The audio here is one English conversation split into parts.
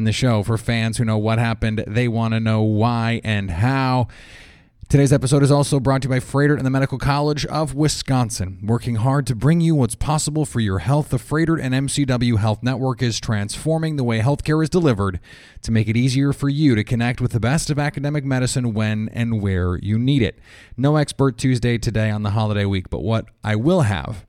and the show for fans who know what happened. They want to know why and how. Today's episode is also brought to you by Froedtert and the Medical College of Wisconsin, working hard to bring you what's possible for your health. The Froedtert and MCW Health Network is transforming the way healthcare is delivered to make it easier for you to connect with the best of academic medicine when and where you need it. No Expert Tuesday today on the holiday week, but what I will have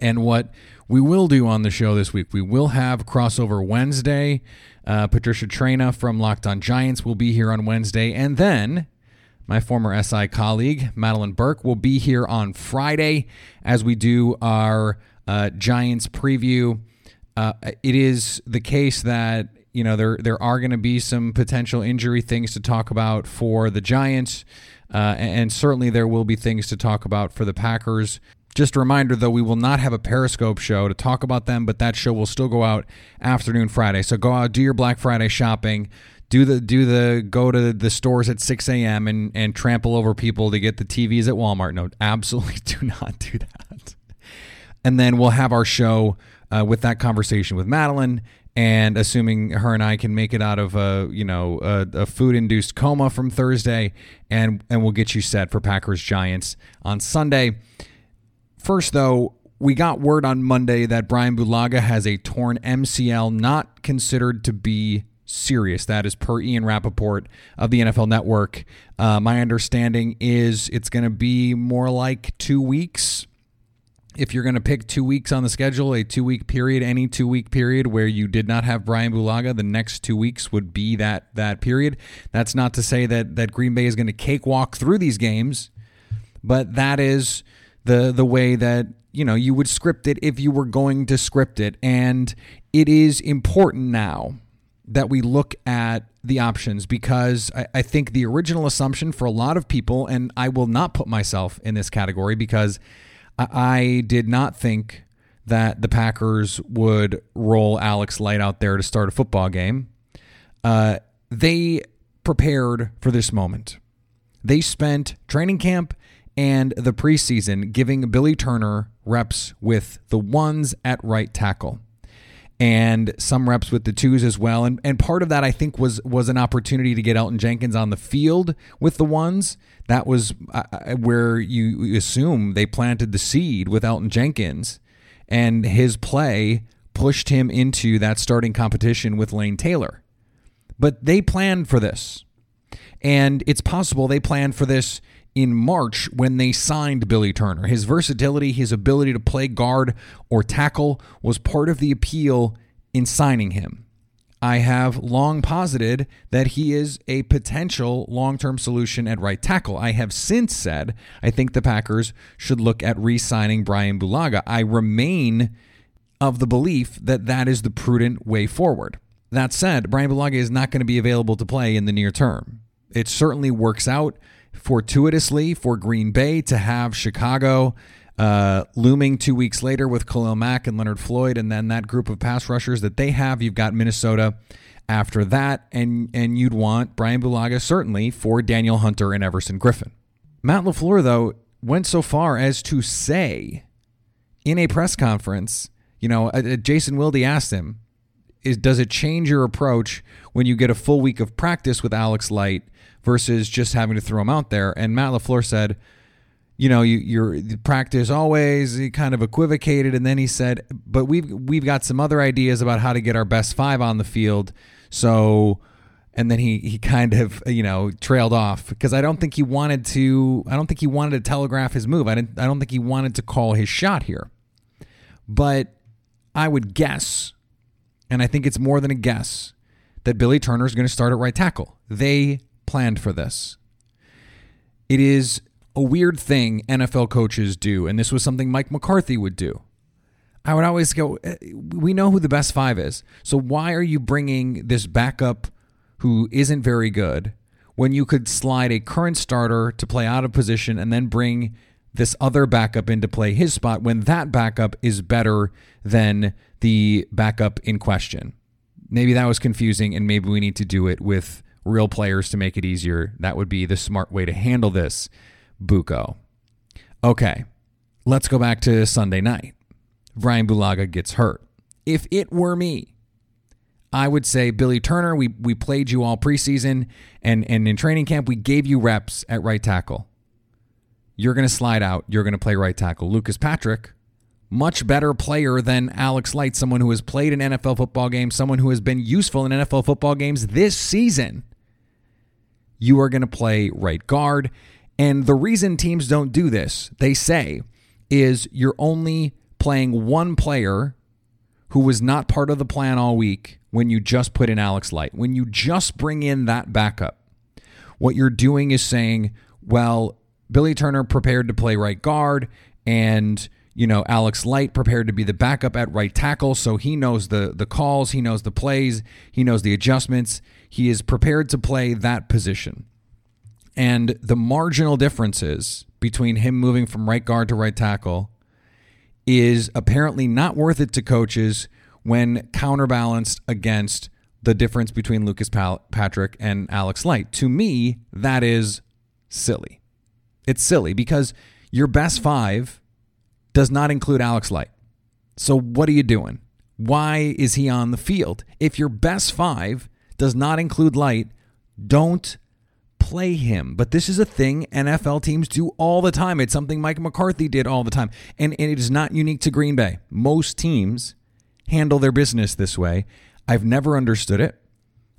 and what we will do on the show this week, we will have crossover Wednesday. Uh, Patricia Traina from Locked On Giants will be here on Wednesday. And then my former SI colleague, Madeline Burke, will be here on Friday as we do our uh, Giants preview. Uh, it is the case that you know there there are going to be some potential injury things to talk about for the Giants, uh, and certainly there will be things to talk about for the Packers. Just a reminder, though, we will not have a Periscope show to talk about them, but that show will still go out afternoon Friday. So go out, do your Black Friday shopping, do the do the go to the stores at 6 a.m. and and trample over people to get the TVs at Walmart. No, absolutely do not do that. And then we'll have our show uh, with that conversation with Madeline. And assuming her and I can make it out of a you know a, a food induced coma from Thursday, and and we'll get you set for Packers Giants on Sunday. First, though, we got word on Monday that Bryan Bulaga has a torn MCL, not considered to be serious. That is per Ian Rapoport of the NFL Network. Uh, my understanding is it's going to be more like two weeks. If you're going to pick two weeks on the schedule, a two week period, any two week period where you did not have Bryan Bulaga, the next two weeks would be that that period. That's not to say that that Green Bay is going to cakewalk through these games, but that is the the way that you know you would script it if you were going to script it. And it is important now that we look at the options because I, I, think the original assumption for a lot of people and i will not put myself in this category because i, I did not think that the packers would roll alex light out there to start a football game. Uh, they prepared for this moment. They spent training camp and the preseason, giving Billy Turner reps with the ones at right tackle and some reps with the twos as well. And and part of that I think was was an opportunity to get Elgton Jenkins on the field with the ones. That was uh, where you assume they planted the seed with Elgton Jenkins, and his play pushed him into that starting competition with Lane Taylor. But they planned for this. And it's possible they planned for this in March when they signed Billy Turner. His versatility, his ability to play guard or tackle was part of the appeal in signing him. I have long posited that he is a potential long term solution at right tackle. I have since said I think the Packers should look at re signing Bryan Bulaga. I remain of the belief that that is the prudent way forward. That said, Bryan Bulaga is not going to be available to play in the near term. It certainly works out fortuitously for Green Bay to have Chicago uh, looming two weeks later with Khalil Mack and Leonard Floyd, and then that group of pass rushers that they have. You've got Minnesota after that, and and you'd want Bryan Bulaga certainly for Danielle Hunter and Everson Griffen. Matt LaFleur, though, went so far as to say in a press conference, you know, uh, uh, Jason Wilde asked him, is does it change your approach when you get a full week of practice with Alex Light versus just having to throw him out there? And Matt LaFleur said, you know, you, your practice always he kind of equivocated, and then he said, "But we've we've got some other ideas about how to get our best five on the field." So, and then he he kind of you know trailed off because I don't think he wanted to. I don't think he wanted to telegraph his move. I didn't. I don't think he wanted to call his shot here. But I would guess, and I think it's more than a guess, that Billy Turner is going to start at right tackle. They planned for this. It is a weird thing NFL coaches do, and this was something Mike McCarthy would do. I would always go, eh, we know who the best five is. So why are you bringing this backup who isn't very good when you could slide a current starter to play out of position and then bring this other backup into play his spot when that backup is better than the backup in question? Maybe that was confusing, and maybe we need to do it with real players to make it easier. That would be the smart way to handle this. Buco. Okay, let's go back to Sunday night. Bryan Bulaga gets hurt. If it were me, I would say Billy Turner, we we played you all preseason and and in training camp we gave you reps at right tackle. You're going to slide out, you're going to play right tackle. Lucas Patrick, much better player than Alex Light, someone who has played an NFL football game, someone who has been useful in NFL football games this season. You are going to play right guard and the reason teams don't do this, they say, is you're only playing one player who was not part of the plan all week when you just put in Alex Light. When you just bring in that backup, what you're doing is saying, well, Billy Turner prepared to play right guard and you know Alex Light prepared to be the backup at right tackle so he knows the the calls, he knows the plays, he knows the adjustments. He is prepared to play that position. And the marginal differences between him moving from right guard to right tackle is apparently not worth it to coaches when counterbalanced against the difference between Lucas Patrick and Alex Light. To me, that is silly. It's silly because your best five does not include Alex Light. So what are you doing? Why is he on the field? If your best five does not include Light, don't play him. But this is a thing NFL teams do all the time. It's something Mike McCarthy did all the time. And, and it is not unique to Green Bay. Most teams handle their business this way. I've never understood it.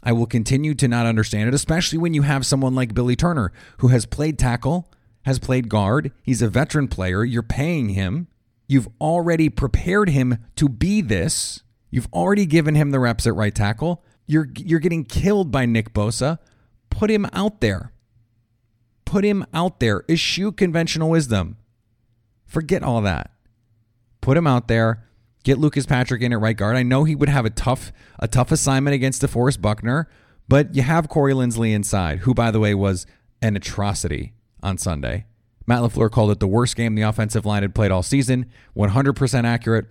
I will continue to not understand it, especially when you have someone like Billy Turner, who has played tackle, has played guard. He's a veteran player. You're paying him. You've already prepared him to be this. You've already given him the reps at right tackle. You're you're getting killed by Nick Bosa, Put him out there. Put him out there. Eschew conventional wisdom. Forget all that. Put him out there. Get Lucas Patrick in at right guard. I know he would have a tough a tough assignment against DeForest Buckner, but you have Corey Linsley inside, who by the way was an atrocity on Sunday. Matt LaFleur called it the worst game the offensive line had played all season, 100% accurate.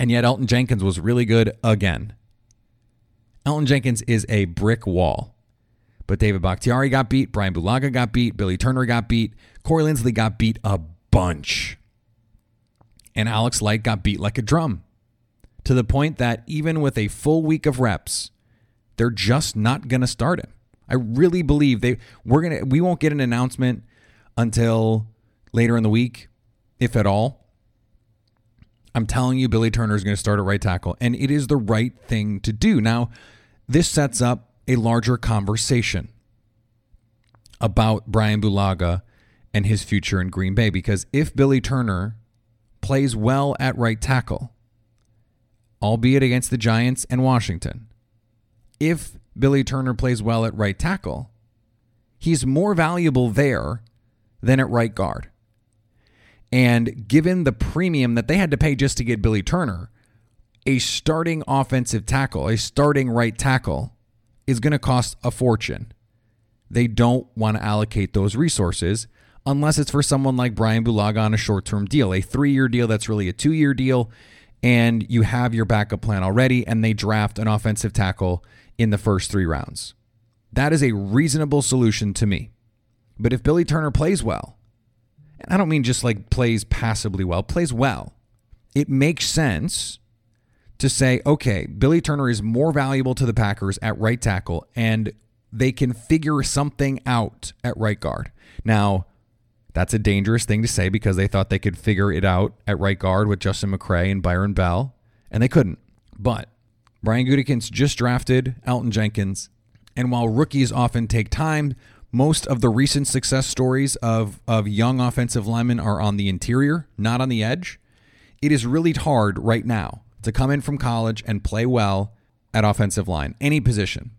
And yet Elgton Jenkins was really good again. Elgton Jenkins is a brick wall. But David Bakhtiari got beat, Bryan Bulaga got beat, Billy Turner got beat, Corey Linsley got beat a bunch. And Alex Light got beat like a drum to the point that even with a full week of reps, they're just not going to start him. I really believe they we're going to we won't get an announcement until later in the week, if at all. I'm telling you Billy Turner is going to start at right tackle and it is the right thing to do. Now, this sets up a larger conversation about Bryan Bulaga and his future in Green Bay. Because if Billy Turner plays well at right tackle, albeit against the Giants and Washington, if Billy Turner plays well at right tackle, he's more valuable there than at right guard. And given the premium that they had to pay just to get Billy Turner, a starting offensive tackle, a starting right tackle, is going to cost a fortune. they don't want to allocate those resources unless it's for someone like Bryan Bulaga on a short term deal, a three year deal that's really a two year deal, and you have your backup plan already, and they draft an offensive tackle in the first three rounds. That is a reasonable solution to me. But if Billy Turner plays well, and I don't mean just like plays passably well, plays well, it makes sense to say, okay, Billy Turner is more valuable to the Packers at right tackle, and they can figure something out at right guard. Now, that's a dangerous thing to say because they thought they could figure it out at right guard with Justin McCray and Byron Bell, and they couldn't. But Brian Gutekunst just drafted Elgton Jenkins, and while rookies often take time, most of the recent success stories of, of young offensive linemen are on the interior, not on the edge. It is really hard right now to come in from college and play well at offensive line, any position.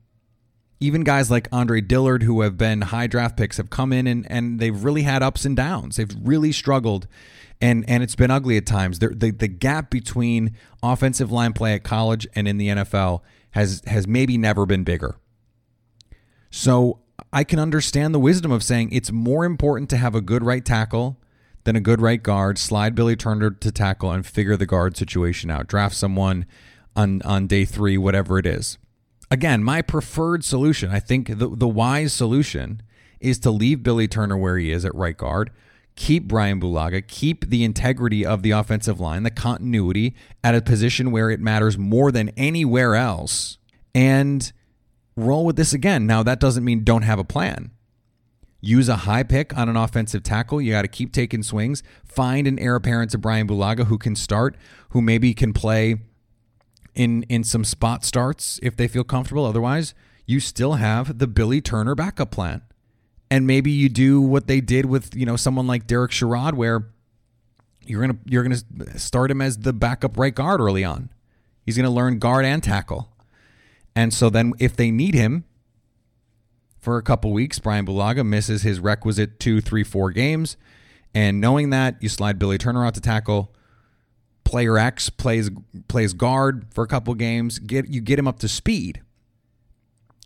Even guys like Andre Dillard, who have been high draft picks, have come in and, and they've really had ups and downs. They've really struggled, and, and it's been ugly at times. The, the, the gap between offensive line play at college and in the NFL has, has maybe never been bigger. So I can understand the wisdom of saying it's more important to have a good right tackle than a good right guard. Slide Billy Turner to tackle and figure the guard situation out. Draft someone on on day three, whatever it is. Again, my preferred solution, I think the the wise solution is to leave Billy Turner where he is at right guard. Keep Bryan Bulaga, keep the integrity of the offensive line, the continuity at a position where it matters more than anywhere else, and roll with this again. Now, that doesn't mean don't have a plan. Use a high pick on an offensive tackle. You got to keep taking swings. Find an heir apparent to Bryan Bulaga who can start, who maybe can play in in some spot starts if they feel comfortable. Otherwise, you still have the Billy Turner backup plan. And maybe you do what they did with, you know, someone like Derek Sherrod where you're going to you're going to start him as the backup right guard early on. He's going to learn guard and tackle. And so then if they need him for a couple weeks, Bryan Bulaga misses his requisite two, three, four games. And knowing that, you slide Billy Turner out to tackle. Player X plays plays guard for a couple games. Get you get him up to speed.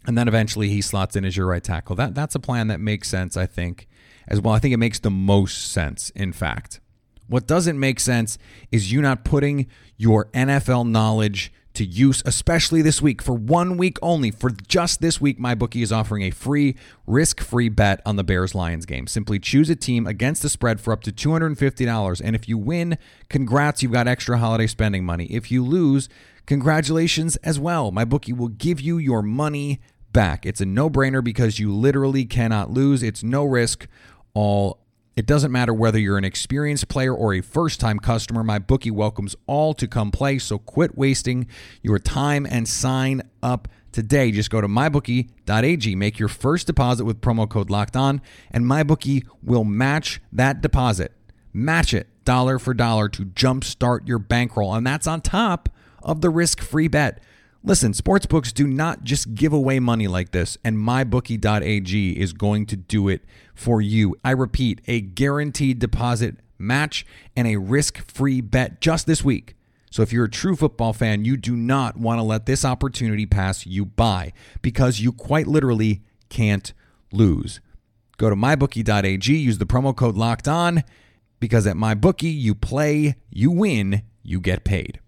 And then eventually he slots in as your right tackle. That that's a plan that makes sense, I think, as well. I think it makes the most sense, in fact. What doesn't make sense is you not putting your NFL knowledge to use, especially this week. For one week only, for just this week, my bookie is offering a free, risk free bet on the Bears Lions game. Simply choose a team against the spread for up to $250. And if you win, congrats, you've got extra holiday spending money. If you lose, congratulations as well. My bookie will give you your money back. It's a no brainer because you literally cannot lose. It's no risk, all it doesn't matter whether you're an experienced player or a first time customer, my bookie welcomes all to come play. So quit wasting your time and sign up today. Just go to mybookie.ag, make your first deposit with promo code locked on, and mybookie will match that deposit. Match it dollar for dollar to jumpstart your bankroll. And that's on top of the risk free bet. Listen, sportsbooks do not just give away money like this, and mybookie.ag is going to do it for you. I repeat, a guaranteed deposit match and a risk free bet just this week. So if you're a true football fan, you do not want to let this opportunity pass you by because you quite literally can't lose. Go to mybookie.ag, use the promo code locked on because at mybookie, you play, you win, you get paid.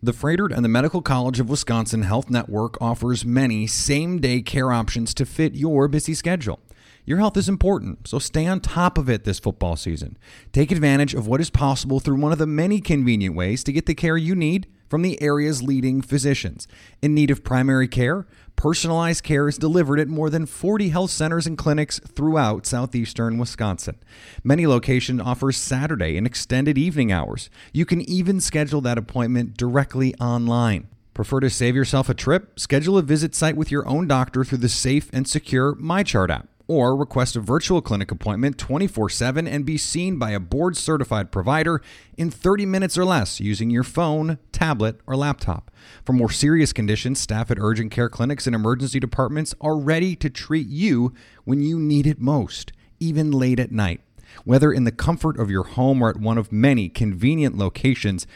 The Froedtert and the Medical College of Wisconsin Health Network offers many same day care options to fit your busy schedule. Your health is important, so stay on top of it this football season. Take advantage of what is possible through one of the many convenient ways to get the care you need from the area's leading physicians. In need of primary care, personalized care is delivered at more than 40 health centers and clinics throughout southeastern Wisconsin. Many locations offer Saturday and extended evening hours. You can even schedule that appointment directly online. Prefer to save yourself a trip? Schedule a visit site with your own doctor through the safe and secure MyChart app or request a virtual clinic appointment 24 7 and be seen by a board certified provider in 30 minutes or less using your phone, tablet, or laptop. For more serious conditions, staff at urgent care clinics and emergency departments are ready to treat you when you need it most, even late at night. Whether in the comfort of your home or at one of many convenient locations,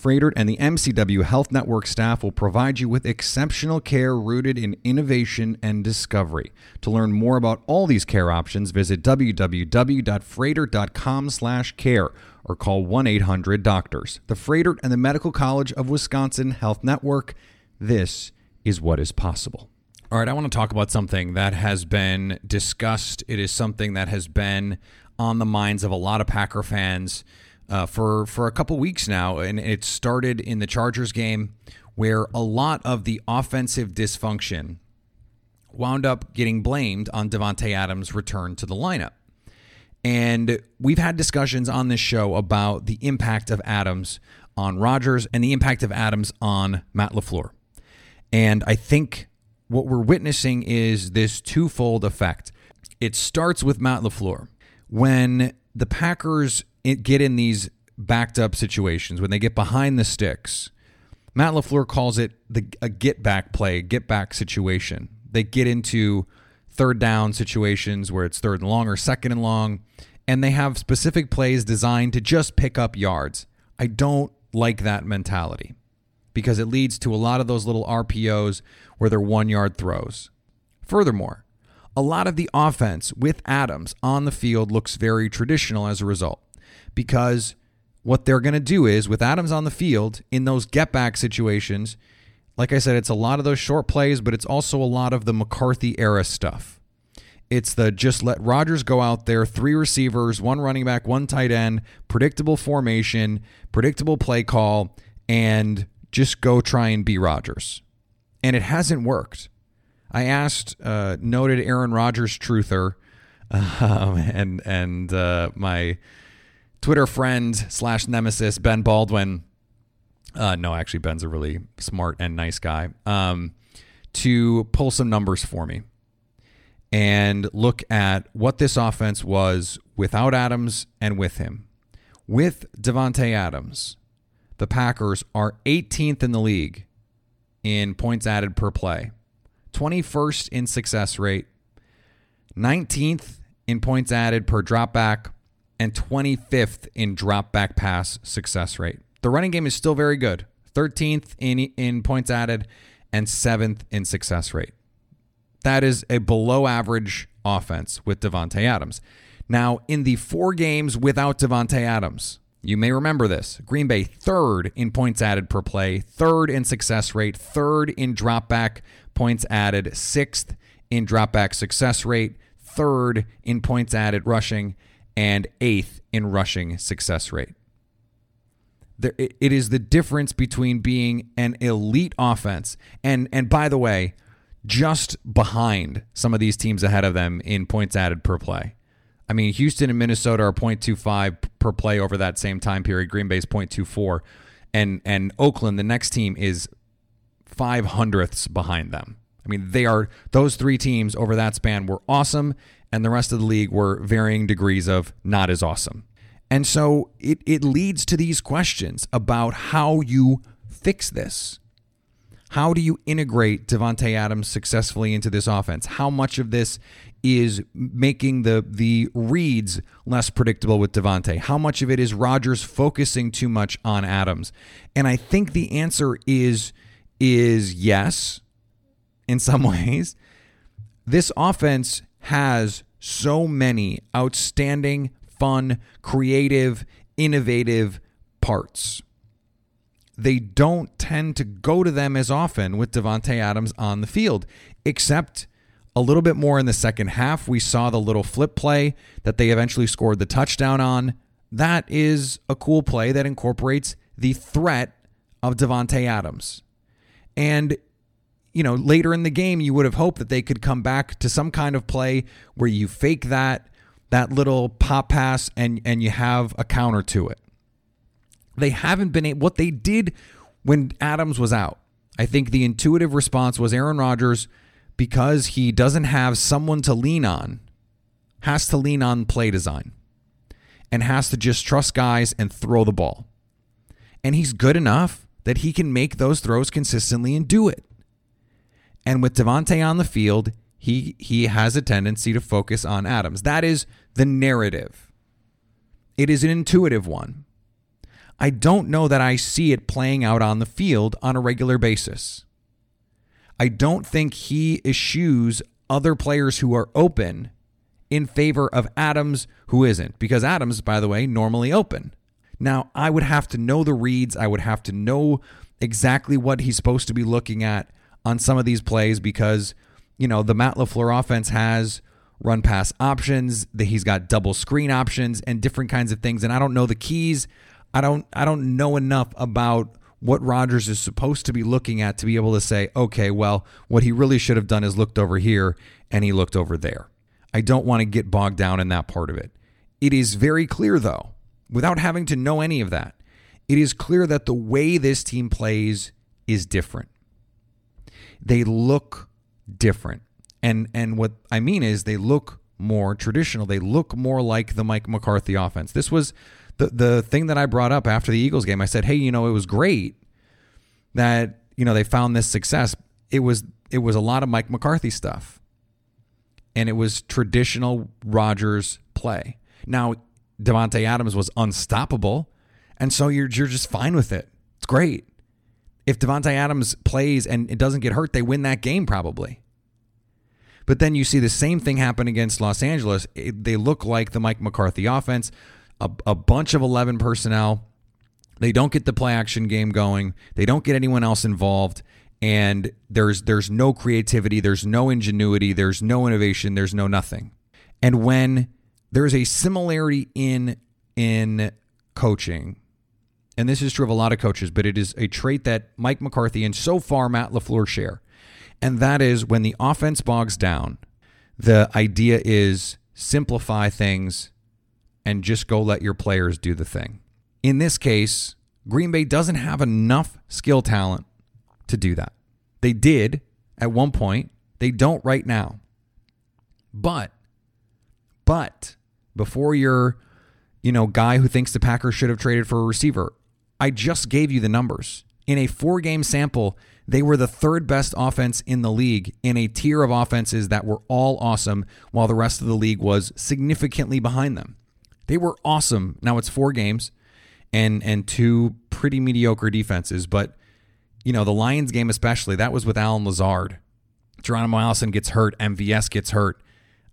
Froedtert and the MCW Health Network staff will provide you with exceptional care rooted in innovation and discovery. To learn more about all these care options, visit www.froedtert.com/care or call 1-800-DOCTORS. The Froedtert and the Medical College of Wisconsin Health Network. This is what is possible. All right, I want to talk about something that has been discussed. It is something that has been on the minds of a lot of Packer fans uh, for for a couple weeks now, and it started in the Chargers game, where a lot of the offensive dysfunction wound up getting blamed on Davante Adams' return to the lineup. And we've had discussions on this show about the impact of Adams on Rodgers and the impact of Adams on Matt LaFleur. And I think what we're witnessing is this twofold effect. It starts with Matt LaFleur. When the Packers get in these backed up situations, when they get behind the sticks, Matt LaFleur calls it the a get back play, get back situation. They get into third down situations where it's third and long or second and long, and they have specific plays designed to just pick up yards. I don't like that mentality because it leads to a lot of those little RPOs where they're one yard throws. Furthermore, a lot of the offense with Adams on the field looks very traditional as a result because what they're going to do is with Adams on the field in those get back situations, like I said, it's a lot of those short plays, but it's also a lot of the McCarthy era stuff. It's the just let Rodgers go out there, three receivers, one running back, one tight end, predictable formation, predictable play call, and just go try and be Rodgers. And it hasn't worked. I asked uh, noted Aaron Rodgers truther um, and and uh, my Twitter friend slash nemesis Ben Baldwin. Uh, no, actually, Ben's a really smart and nice guy. Um, to pull some numbers for me and look at what this offense was without Adams and with him. With Davante Adams, the Packers are 18th in the league in points added per play, 21st in success rate, 19th in points added per dropback, and 25th in dropback pass success rate. The running game is still very good, 13th in in points added and 7th in success rate. That is a below average offense with Davante Adams. Now, in the 4 games without Davante Adams, you may remember this. Green Bay third in points added per play, third in success rate, third in dropback points added, sixth in dropback success rate, third in points added rushing, and eighth in rushing success rate. There, it is the difference between being an elite offense and and by the way, just behind some of these teams ahead of them in points added per play. I mean, Houston and Minnesota are 0.25 per play over that same time period. Green Bay's 0.24. And and Oakland, the next team, is five hundredths behind them. I mean, they are those three teams over that span were awesome, and the rest of the league were varying degrees of not as awesome. And so it, it leads to these questions about how you fix this. How do you integrate Davante Adams successfully into this offense? How much of this is making the the reads less predictable with Davante? How much of it is Rodgers focusing too much on Adams? And I think the answer is is yes in some ways. This offense has so many outstanding, fun, creative, innovative parts. They don't tend to go to them as often with Davante Adams on the field, except a little bit more in the second half. We saw the little flip play that they eventually scored the touchdown on. That is a cool play that incorporates the threat of Davante Adams. And you know, later in the game you would have hoped that they could come back to some kind of play where you fake that that little pop pass and and you have a counter to it. They haven't been able, what they did when Adams was out. I think the intuitive response was Aaron Rodgers because he doesn't have someone to lean on, has to lean on play design and has to just trust guys and throw the ball. And he's good enough that he can make those throws consistently and do it. And with Davante on the field, he he has a tendency to focus on Adams. That is the narrative. It is an intuitive one. I don't know that I see it playing out on the field on a regular basis. I don't think he eschews other players who are open in favor of Adams, who isn't, because Adams, by the way, normally open. Now, I would have to know the reads. I would have to know exactly what he's supposed to be looking at on some of these plays because, you know, the Matt LaFleur offense has run pass options, that he's got double screen options and different kinds of things. And I don't know the keys. I don't I don't know enough about what Rodgers is supposed to be looking at to be able to say, okay, well, what he really should have done is looked over here and he looked over there. I don't want to get bogged down in that part of it. It is very clear, though, without having to know any of that, it is clear that the way this team plays is different. They look different. And and what I mean is they look more traditional. They look more like the Mike McCarthy offense. This was the the thing that I brought up after the Eagles game. I said, "Hey, you know, it was great that, you know, they found this success. It was it was a lot of Mike McCarthy stuff. And it was traditional Rodgers play. Now, Davante Adams was unstoppable, and so you're you're just fine with it. It's great. If Davante Adams plays and it doesn't get hurt, they win that game probably. But then you see the same thing happen against Los Angeles. It, they look like the Mike McCarthy offense, a, a bunch of 11 personnel. They don't get the play action game going. They don't get anyone else involved and there's there's no creativity, there's no ingenuity, there's no innovation, there's no nothing. And when there's a similarity in in coaching, and this is true of a lot of coaches, but it is a trait that Mike McCarthy and so far Matt LaFleur share. And that is when the offense bogs down, the idea is simplify things and just go let your players do the thing. In this case, Green Bay doesn't have enough skill talent to do that. They did at one point. They don't right now. But, but before you're, you know, guy who thinks the Packers should have traded for a receiver, I just gave you the numbers. In a four game sample, they were the third best offense in the league in a tier of offenses that were all awesome, while the rest of the league was significantly behind them. They were awesome. Now it's four games and and two pretty mediocre defenses, but you know, the Lions game especially, that was with Allen Lazard. Geronimo Allison gets hurt, MVS gets hurt.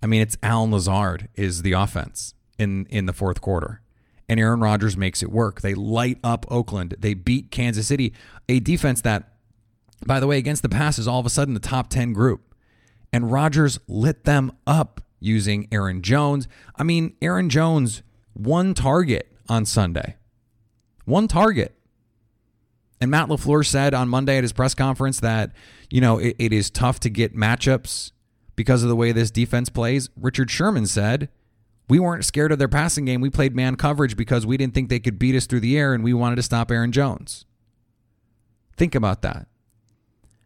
I mean, it's Allen Lazard is the offense in in the fourth quarter. And Aaron Rodgers makes it work. They light up Oakland. They beat Kansas City, a defense that, by the way, against the pass is all of a sudden the top 10 group. And Rodgers lit them up using Aaron Jones. I mean, Aaron Jones, one target on Sunday. One target. And Matt LaFleur said on Monday at his press conference that, you know, it, it is tough to get matchups because of the way this defense plays. Richard Sherman said, we weren't scared of their passing game. We played man coverage because we didn't think they could beat us through the air and we wanted to stop Aaron Jones. Think about that.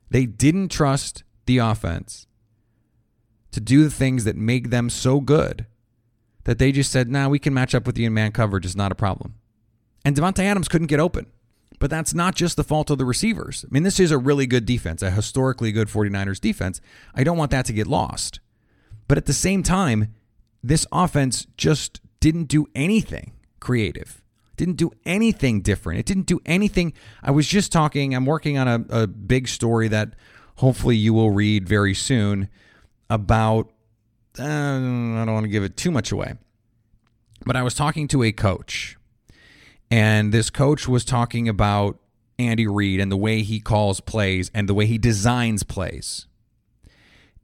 They didn't trust the offense to do the things that make them so good that they just said, nah, we can match up with you in man coverage. It's not a problem. And Davante Adams couldn't get open. But that's not just the fault of the receivers. I mean, this is a really good defense, a historically good 49ers defense. I don't want that to get lost. But at the same time, this offense just didn't do anything creative, didn't do anything different. It didn't do anything. I was just talking, I'm working on a, a big story that hopefully you will read very soon about, uh, I don't want to give it too much away, but I was talking to a coach and this coach was talking about Andy Reid and the way he calls plays and the way he designs plays.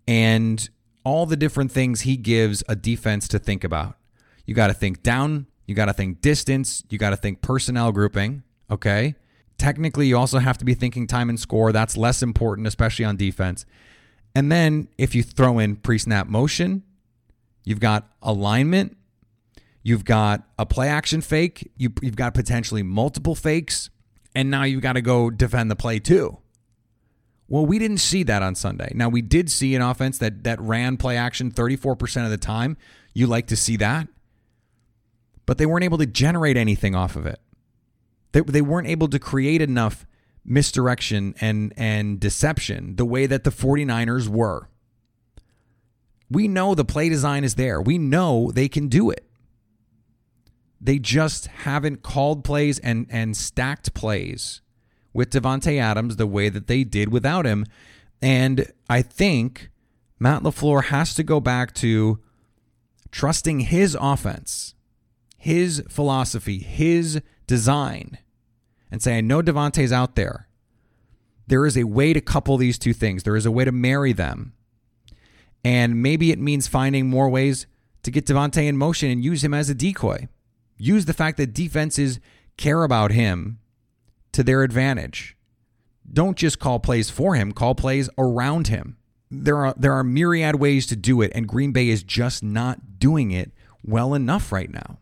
And all the different things he gives a defense to think about. You got to think down, you got to think distance, you got to think personnel grouping, okay? Technically, you also have to be thinking time and score. That's less important, especially on defense. And then if you throw in pre snap motion, you've got alignment, You've got a play action fake. You, have got potentially multiple fakes. And now you've got to go defend the play too. Well, we didn't see that on Sunday. Now, we did see an offense that, that ran play action 34% of the time. You like to see that. But they weren't able to generate anything off of it. They, they weren't able to create enough misdirection and, and deception the way that the 49ers were. We know the play design is there. We know they can do it. They just haven't called plays and and stacked plays with Davante Adams the way that they did without him. And I think Matt LaFleur has to go back to trusting his offense, his philosophy, his design, and say, I know Davante's out there. There is a way to couple these two things. There is a way to marry them. And maybe it means finding more ways to get Davante in motion and use him as a decoy. Use the fact that defenses care about him to their advantage. Don't just call plays for him, call plays around him. There are there are myriad ways to do it and Green Bay is just not doing it well enough right now.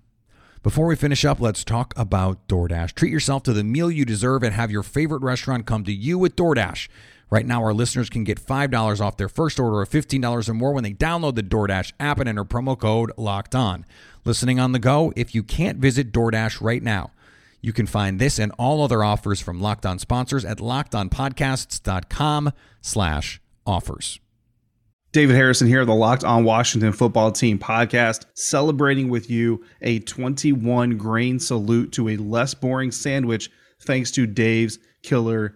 Before we finish up, let's talk about DoorDash. Treat yourself to the meal you deserve and have your favorite restaurant come to you with DoorDash. Right now, our listeners can get $5 off their first order of $15 or more when they download the DoorDash app and enter promo code LOCKED ON. Listening on the go, if you can't visit DoorDash right now, you can find this and all other offers from Locked On sponsors at lockedonpodcasts.com slash offers. David Harrison here, the Locked On Washington Football Team podcast, celebrating with you a 21 grain salute to a less boring sandwich thanks to Dave's Killer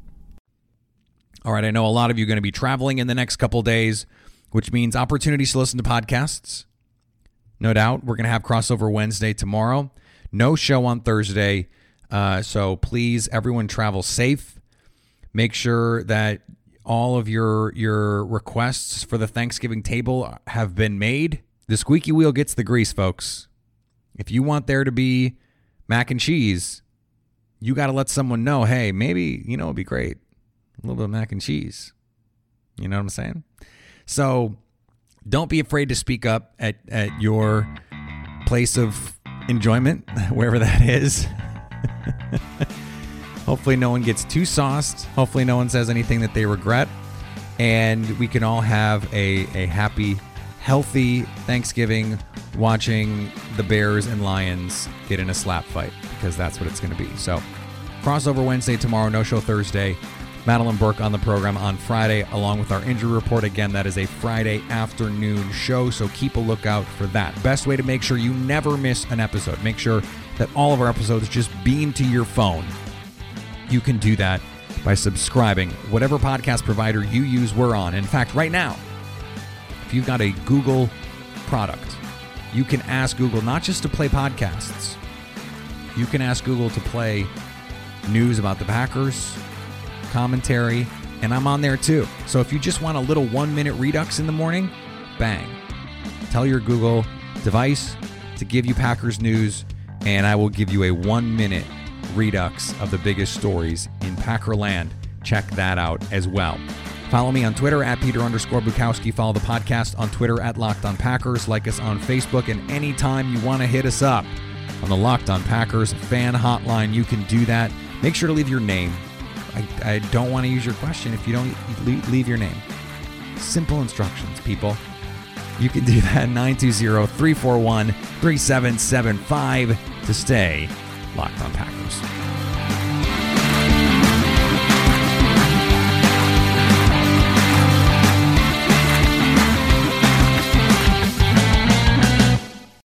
All right, I know a lot of you are going to be traveling in the next couple days, which means opportunities to listen to podcasts. No doubt. We're going to have crossover Wednesday tomorrow. No show on Thursday. Uh, so please, everyone, travel safe. Make sure that all of your your requests for the Thanksgiving table have been made. The squeaky wheel gets the grease, folks. If you want there to be mac and cheese, you got to let someone know, hey, maybe, you know, it'd be great. A little bit of mac and cheese. You know what I'm saying? So don't be afraid to speak up at, at your place of enjoyment, wherever that is. Hopefully, no one gets too sauced. Hopefully, no one says anything that they regret. And we can all have a, a happy, healthy Thanksgiving watching the Bears and Lions get in a slap fight because that's what it's going to be. So, crossover Wednesday tomorrow, no show Thursday. Madeline Burke on the program on Friday, along with our injury report. Again, that is a Friday afternoon show, so keep a lookout for that. Best way to make sure you never miss an episode. Make sure that all of our episodes just beam to your phone. You can do that by subscribing, whatever podcast provider you use, we're on. In fact, right now, if you've got a Google product, you can ask Google not just to play podcasts, you can ask Google to play news about the Packers, commentary, and I'm on there too. So if you just want a little one minute redux in the morning, bang. Tell your Google device to give you Packers news, and I will give you a one minute redux of the biggest stories in Packerland. Check that out as well. Follow me on Twitter at Peter underscore Bukowski. Follow the podcast on Twitter at Locked on Packers. Like us on Facebook. And anytime you want to hit us up on the Locked on Packers fan hotline, you can do that. Make sure to leave your name. I, I don't want to use your question if you don't leave your name. Simple instructions, people. You can do that 920 341 3775 to stay locked on Packers.